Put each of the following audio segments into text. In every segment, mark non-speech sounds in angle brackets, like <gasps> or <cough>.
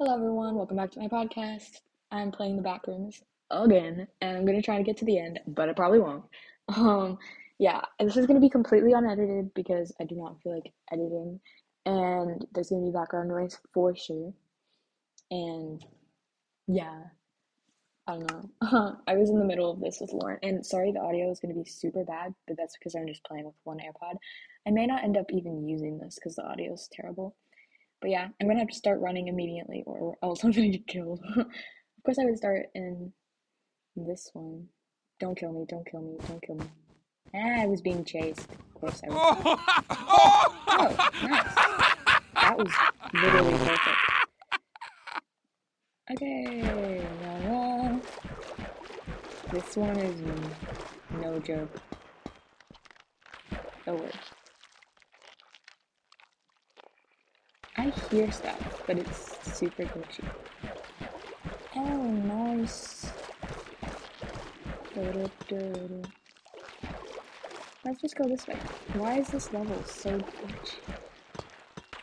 Hello, everyone. Welcome back to my podcast. I'm playing the backrooms again, and I'm gonna try to get to the end, but I probably won't. <laughs> Um, yeah, this is gonna be completely unedited because I do not feel like editing, and there's gonna be background noise for sure. And yeah, I don't know. <laughs> I was in the middle of this with Lauren, and sorry, the audio is gonna be super bad, but that's because I'm just playing with one AirPod. I may not end up even using this because the audio is terrible. But yeah, I'm gonna have to start running immediately or else <laughs> I'm gonna get killed. <laughs> of course I would start in this one. Don't kill me, don't kill me, don't kill me. Ah, I was being chased. Of course I was. <laughs> oh, nice. That was literally perfect. Okay, la la. This one is no joke. Oh I hear stuff, but it's super glitchy. Oh, nice. Let's just go this way. Why is this level so glitchy?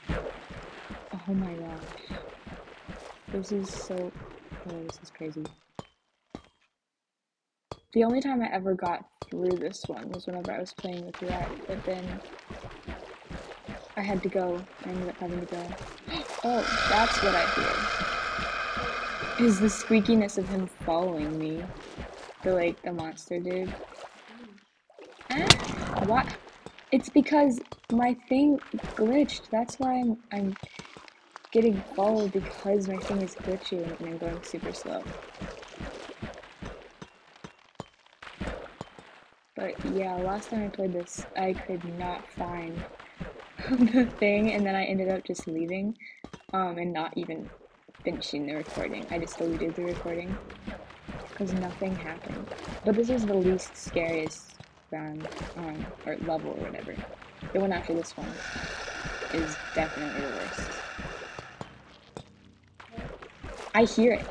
Oh my gosh. This is so... Oh, this is crazy. The only time I ever got through this one was whenever I was playing with Red, but then I had to go. I ended up having to go. <gasps> Oh, that's what I hear. Is the squeakiness of him following me. The like the monster dude. Ah, what? It's because my thing glitched. That's why I'm I'm getting followed because my thing is glitchy and I'm going super slow. But yeah, last time I played this, I could not find the thing, and then I ended up just leaving, um, and not even finishing the recording. I just deleted the recording because nothing happened. But this is the least scariest round, um, or level or whatever. The one after this one is definitely the worst. I hear it.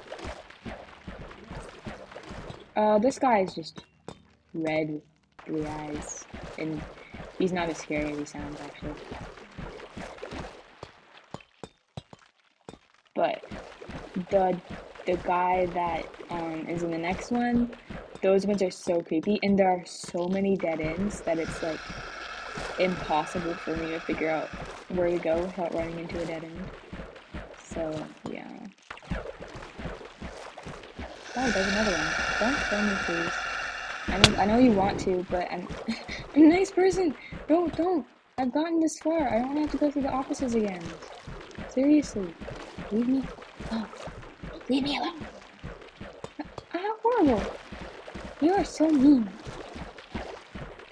Uh, this guy is just red with three eyes, and He's not as scary as he sounds, actually. But the the guy that um, is in the next one, those ones are so creepy, and there are so many dead ends that it's like impossible for me to figure out where to go without running into a dead end. So yeah. Oh, there's another one. Don't kill me, please. I know, I know you want to, but I'm, <laughs> I'm a nice person. Don't, don't. I've gotten this far. I don't have to go through the offices again. Seriously. Leave me. Oh. Leave me alone. How horrible. You are so mean.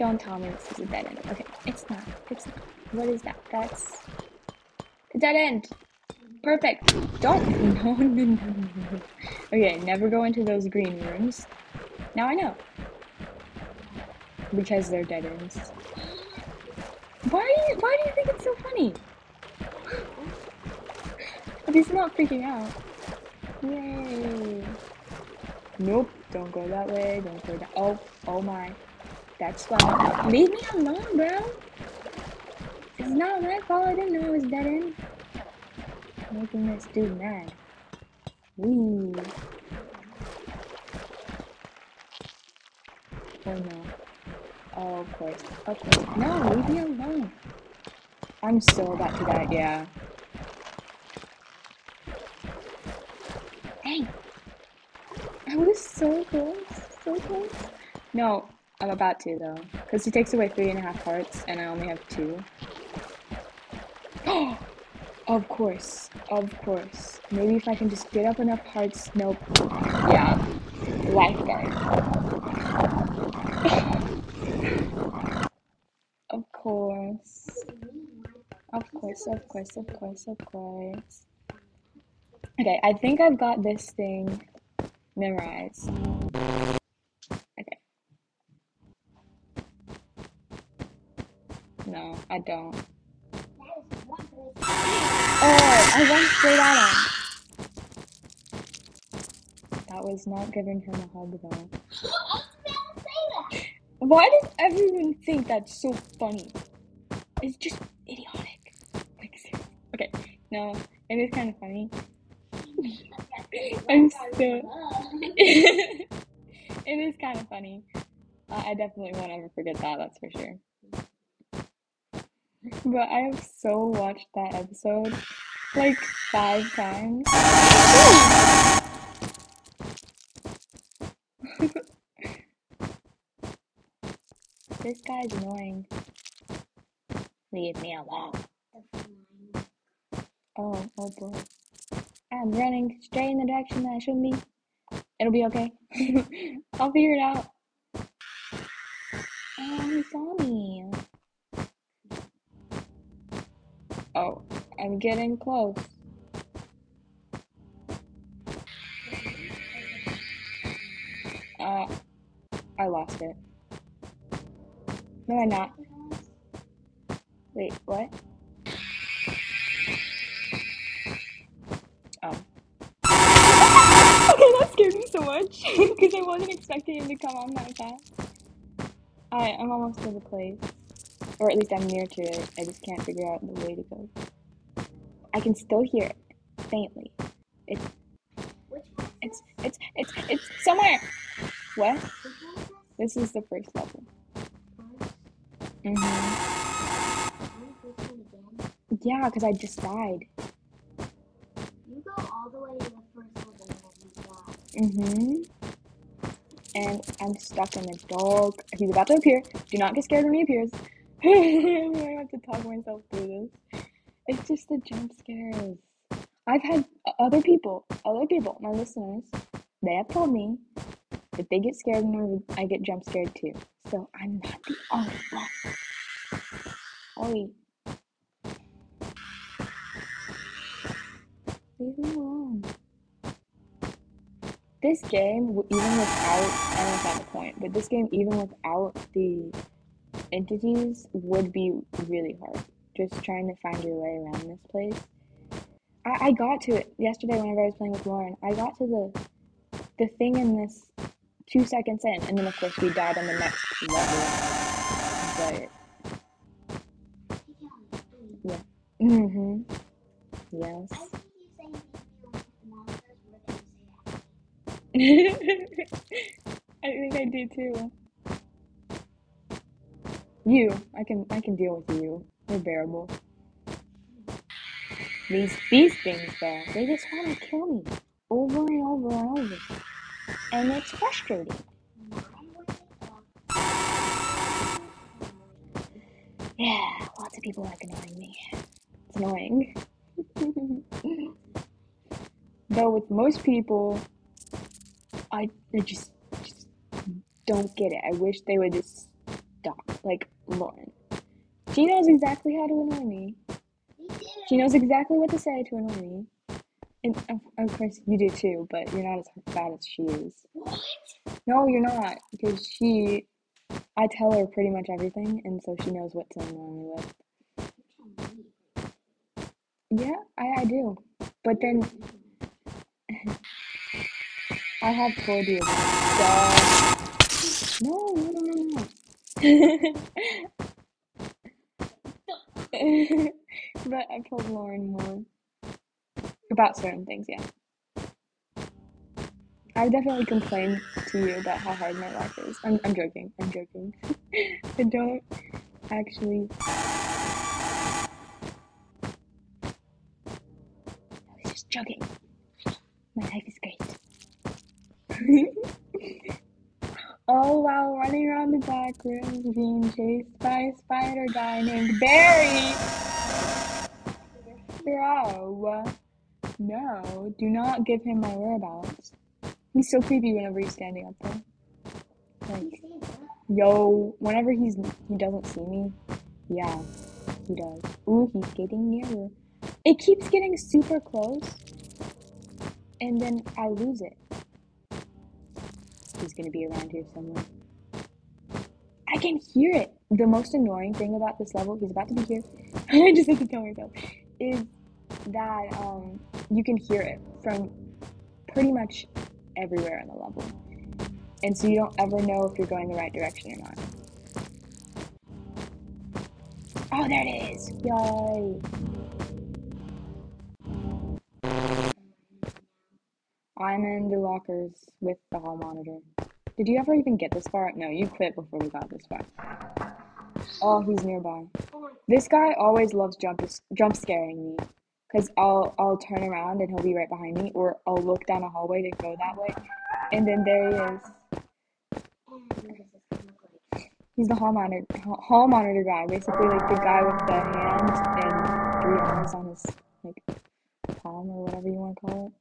Don't tell me this is a dead end. Okay, it's not. It's not. What is that? That's a dead end. Perfect. Don't. <laughs> No, no, no, no. Okay, never go into those green rooms. Now I know because they're dead ends. Why? Why do you think it's so funny? He's not freaking out. Yay! Nope. Don't go that way. Don't go that. Oh, oh my. That's fine. Leave me alone, bro. It's not my fault. I didn't know I was dead end. Making this dude mad. Ooh. Oh no. Oh, of course. Of course. No, leave me alone. I'm so about to die, yeah. Hey! I was so close. So close. No, I'm about to, though. Because he takes away three and a half hearts, and I only have two. Oh! <gasps> Of course. Of course. Maybe if I can just get up enough hearts. Nope. Yeah. Lifeguard. <sighs> Of course. Of course, of course, of course, of course. Okay, I think I've got this thing memorized. Okay. No, I don't. Oh, I went straight at him. That was not giving him a hug though. Why does everyone think that's so funny? It's just idiotic. Like, okay, no, it is kind of funny. <laughs> I'm so. <laughs> it is kind of funny. Uh, I definitely won't ever forget that, that's for sure. But I have so watched that episode like five times. <laughs> this guy's annoying. Leave me alone. Oh, oh boy. I'm running straight in the direction that I shouldn't be. It'll be okay. <laughs> I'll figure it out. Oh, he saw me. Oh, I'm getting close. Uh, I lost it. No, I'm not. Wait, what? Much <laughs> because I wasn't expecting him to come on that fast. Alright, I'm almost to the place. Or at least I'm near to it. I just can't figure out the way to go. I can still hear it faintly. It's it's it's it's it's somewhere. What? This is the first level. Mhm. Yeah, because I just died. Mhm. And I'm stuck in the dog. He's about to appear. Do not get scared when he appears. <laughs> I have to talk myself through this. It's just the jump scares. I've had other people, other people, my listeners, they have told me that they get scared when I get jump scared too. So I'm not the only one. Oi. Leave me alone. This game, even without, I don't know if that's the point, but this game, even without the entities, would be really hard. Just trying to find your way around this place. I, I got to it yesterday whenever I was playing with Lauren. I got to the the thing in this two seconds in, and then of course we died on the next level. But <laughs> Yeah. <laughs> mhm, yes. <laughs> I think I do too. You, I can I can deal with you. You're bearable. These these things though, they just want to kill me over and over and over, and it's frustrating. Yeah, lots of people like annoying me. It's annoying. <laughs> Though with most people, I they just just don't get it. I wish they would just stop. Like Lauren, she knows exactly how to annoy me. She knows exactly what to say to annoy me. And of, of course you do too, but you're not as bad as she is. What? No, you're not, because she, I tell her pretty much everything, and so she knows what to annoy me with. Yeah, I, I do. But then <laughs> I have told you. So no, no, no, no, no. <laughs> but I've told Lauren more about certain things. Yeah, I would definitely complain to you about how hard my life is. I'm, I'm joking. I'm joking. <laughs> I don't actually. I was just joking. My life is great. <laughs> All while running around the back rooms being chased by a spider guy named Barry. Bro. No, do not give him my whereabouts. He's so creepy whenever he's standing up there. Like, yo, whenever he's he doesn't see me, yeah, he does. Ooh, he's getting nearer. It keeps getting super close, and then I lose it. He's gonna be around here somewhere. I can hear it. The most annoying thing about this level, he's about to be here. <laughs> I just have to tell myself, is that um you can hear it from pretty much everywhere in the level. And so you don't ever know if you're going the right direction or not. Oh, there it is! Yay! I'm in the lockers with the hall monitor. Did you ever even get this far? No, you quit before we got this far. Oh, he's nearby. This guy always loves jump jump scaring me, cause I'll I'll turn around and he'll be right behind me, or I'll look down a hallway to go that way, and then there he is. He's the hall monitor hall monitor guy, basically like the guy with the hand and three arms on his like palm or whatever you want to call it.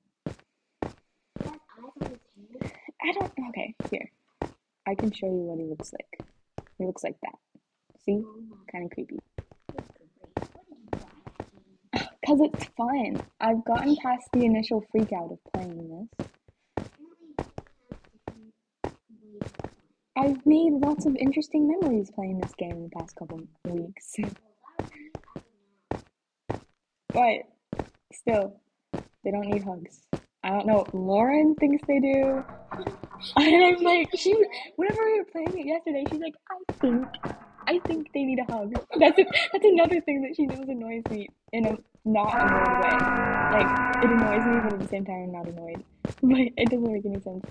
He has eyes on his hand. I don't. Okay, here. I can show you what he looks like. He looks like that. See? Kind of creepy. goodness. What did you buy that game? Cause it's fun. I've gotten past the initial freak out of playing this. I've made lots of interesting memories playing this game in the past couple weeks. But still, they don't need hugs. I don't know. Lauren thinks they do. And I'm like, she. Whenever we were playing it yesterday, she's like, I think, I think they need a hug. That's it. That's another thing that she knows annoys me in a not annoyed way. Like it annoys me, but at the same time, I'm not annoyed. But it doesn't make any sense.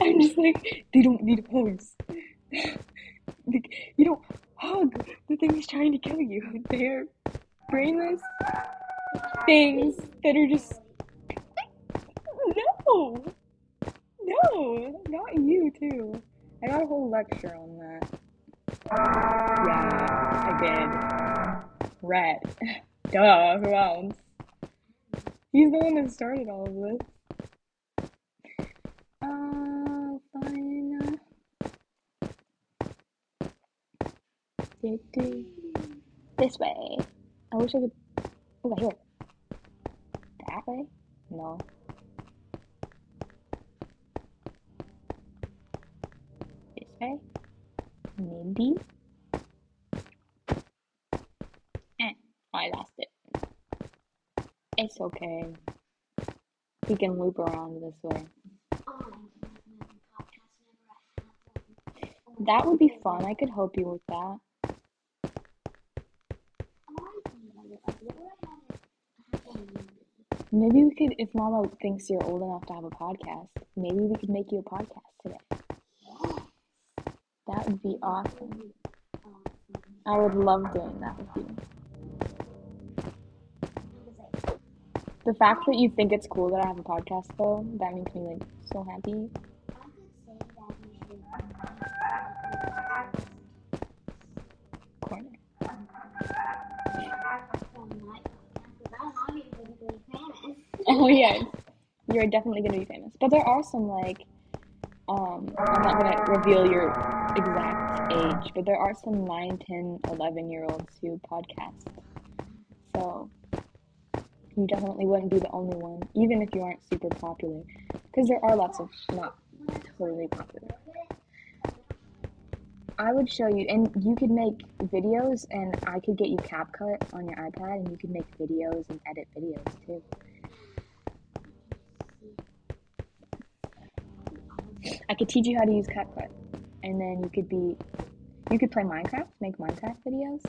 A. I'm just like, they don't need hugs. like, you don't hug the thing is trying to kill you. They're brainless things that are just no, no, not you too. I got a whole lecture on that. Yeah, I did. Red. <laughs> Duh, who else? He's the one that started all of this. Uh, fine. This way. I wish I could. Over here. That way? No. This way? Maybe? Eh, I lost it. It's okay. We can loop around this way. That would be fun. I could help you with that. Maybe we could, if Mama thinks you're old enough to have a podcast, maybe we could make you a podcast today. That would be awesome. I would love doing that with you. The fact that you think it's cool that I have a podcast, though, that makes me like so happy. Corner. Oh yes, you're definitely gonna be famous. But there are some like, um, I'm not gonna reveal your exact age, but there are some 9, 10, 11 year olds who podcast. So you definitely wouldn't be the only one, even if you aren't super popular, because there are lots of not totally popular. I would show you, and you could make videos, and I could get you CapCut on your iPad, and you could make videos and edit videos too. I could teach you how to use CapCut, and then you could be, you could play Minecraft, make Minecraft videos.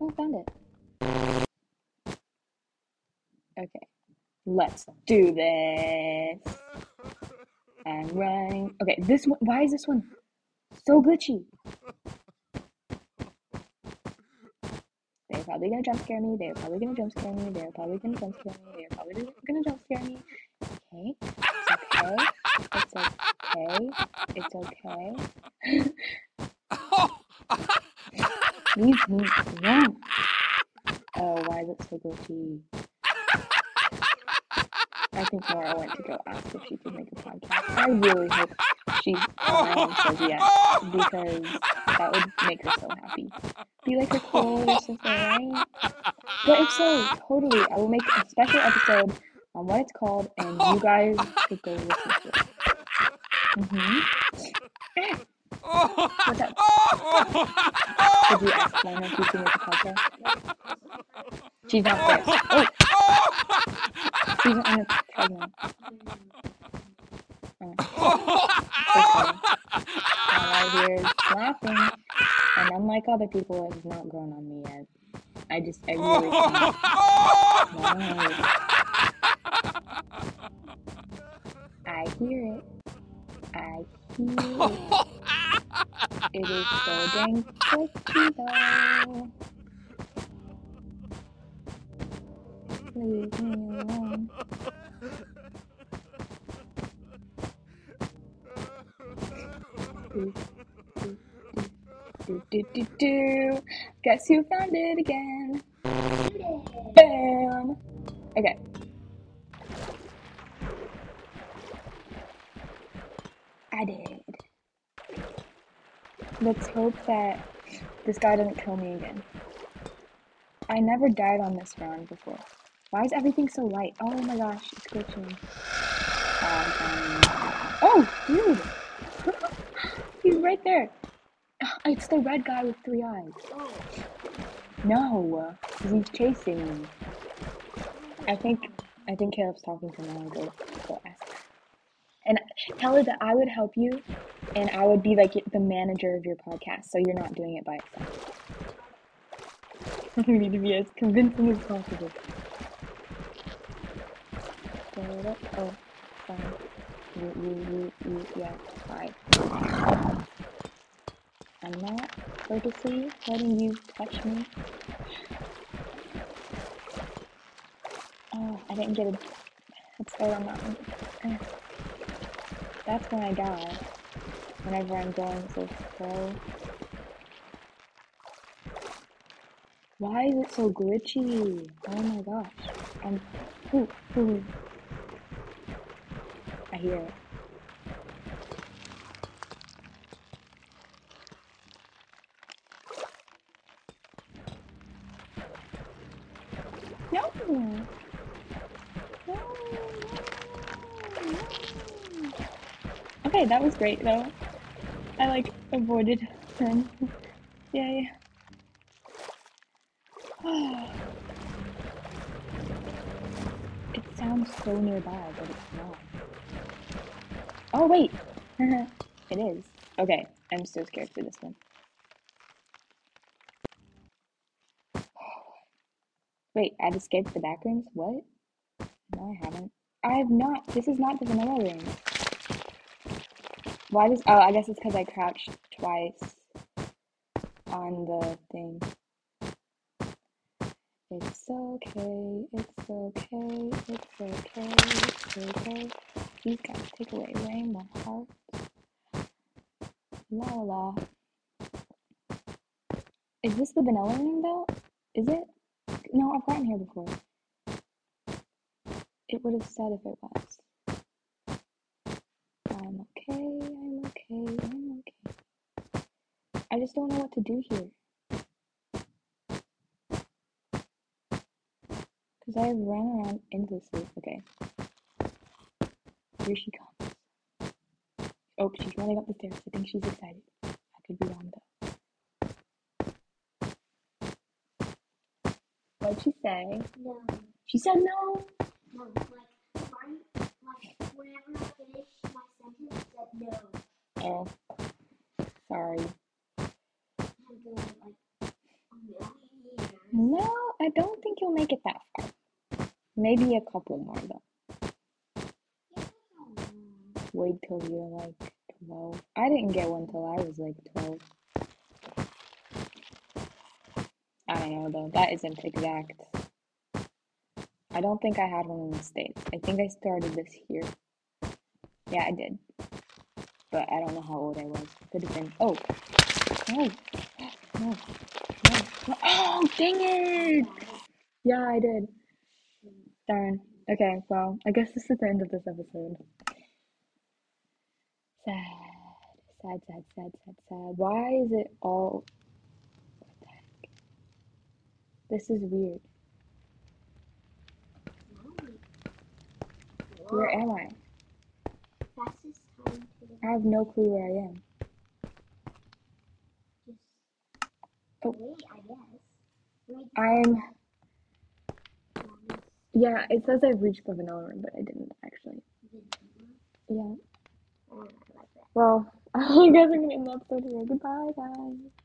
Oh, found it. Okay, let's do this. I'm running. Okay, this one. Why is this one so glitchy? They're probably gonna jump scare me. They're probably gonna jump scare me. They're probably gonna jump scare me. They're probably gonna jump scare me. Okay, it's okay. It's okay. It's okay. Leave me alone. Oh, why is it so glitchy? I think Laura went to go ask if she could make a podcast. I really hope she finally says yes because that would make her so happy. Be like her cool little sister, right? But if so, totally, I will make a special episode on what it's called, and you guys could go listen to it. <laughs> Mm-hmm. What's up? Did you ask Lana if you can make a podcast? She's not there. Oh! She's on a treadmill. Oh. Okay. I'm right here laughing, and unlike other people, it has not grown on me yet. I just, I really can't. No. hear it. I hear it. Is so dang glitchy though. Leave me alone. Do, do, do, do, do. Guess who found it again? Bam! Okay. Did. Let's hope that this guy doesn't kill me again. I never died on this round before. Why is everything so light? Oh my gosh, it's glitching. Um, oh, dude! <laughs> He's right there. <gasps> It's the red guy with three eyes. No, he's chasing me. I think I think Caleb's talking to. Go go ask her. And tell her that I would help you, and I would be like the manager of your podcast, so you're not doing it by yourself. <laughs> you need to be as convincing as possible. Oh, fine. You, you, you, you, yeah, fine. I'm not purposely letting you touch me. Oh, I didn't get a head start on that one. That's when I die. Whenever I'm going so slow. Why is it so glitchy? Oh my gosh. I'm. Ooh, ooh. I hear it. No, Okay, that was great though. I like avoided him. Yay. it sounds so nearby, but it's not. Oh, wait! <laughs> it is. Okay, I'm so scared for this one. Wait, I've escaped the back rooms? What? No, I haven't. I have not. This is not the vanilla room. Why does. Oh, I guess it's because I crouched twice on the thing. It's okay, it's okay, it's okay, it's okay. These guys take away rainbow hearts. La la la. Is this the vanilla ring though? Is it? No, I've gotten here before. It would have said if it was. I'm okay, I'm okay, I'm okay. I just don't know what to do here. Because I ran around endlessly. Okay. Here she comes. Oh, she's running up the stairs. I think she's excited. I could be wrong though. What'd she say? no. She said no. No, like, right, like, whenever I finished my sentence, it said no. Oh. Sorry. I had to, like, a million years. No, I don't think you'll make it that far. Maybe a couple more though. Yeah. Wait till you're like 12. I didn't get one till I was like 12. I don't know though. That isn't exact. I don't think I had one in the States. I think I started this here. Yeah, I did. But I don't know how old I was. Could have been. Oh! oh no! No! Oh, dang it! Yeah, I did. Darn. Okay, well, I guess this is the end of this episode. Sad. Sad, sad, sad, sad, sad. Why is it all. What the heck? This is weird. Where am I? Fastest time to the I have no clue where I am. Oh. i guess i'm. Yeah, it says I've reached the vanilla room, but I didn't actually. Yeah. Oh, I like that. Well, <laughs> I guess I'm gonna end the episode here. Goodbye, guys.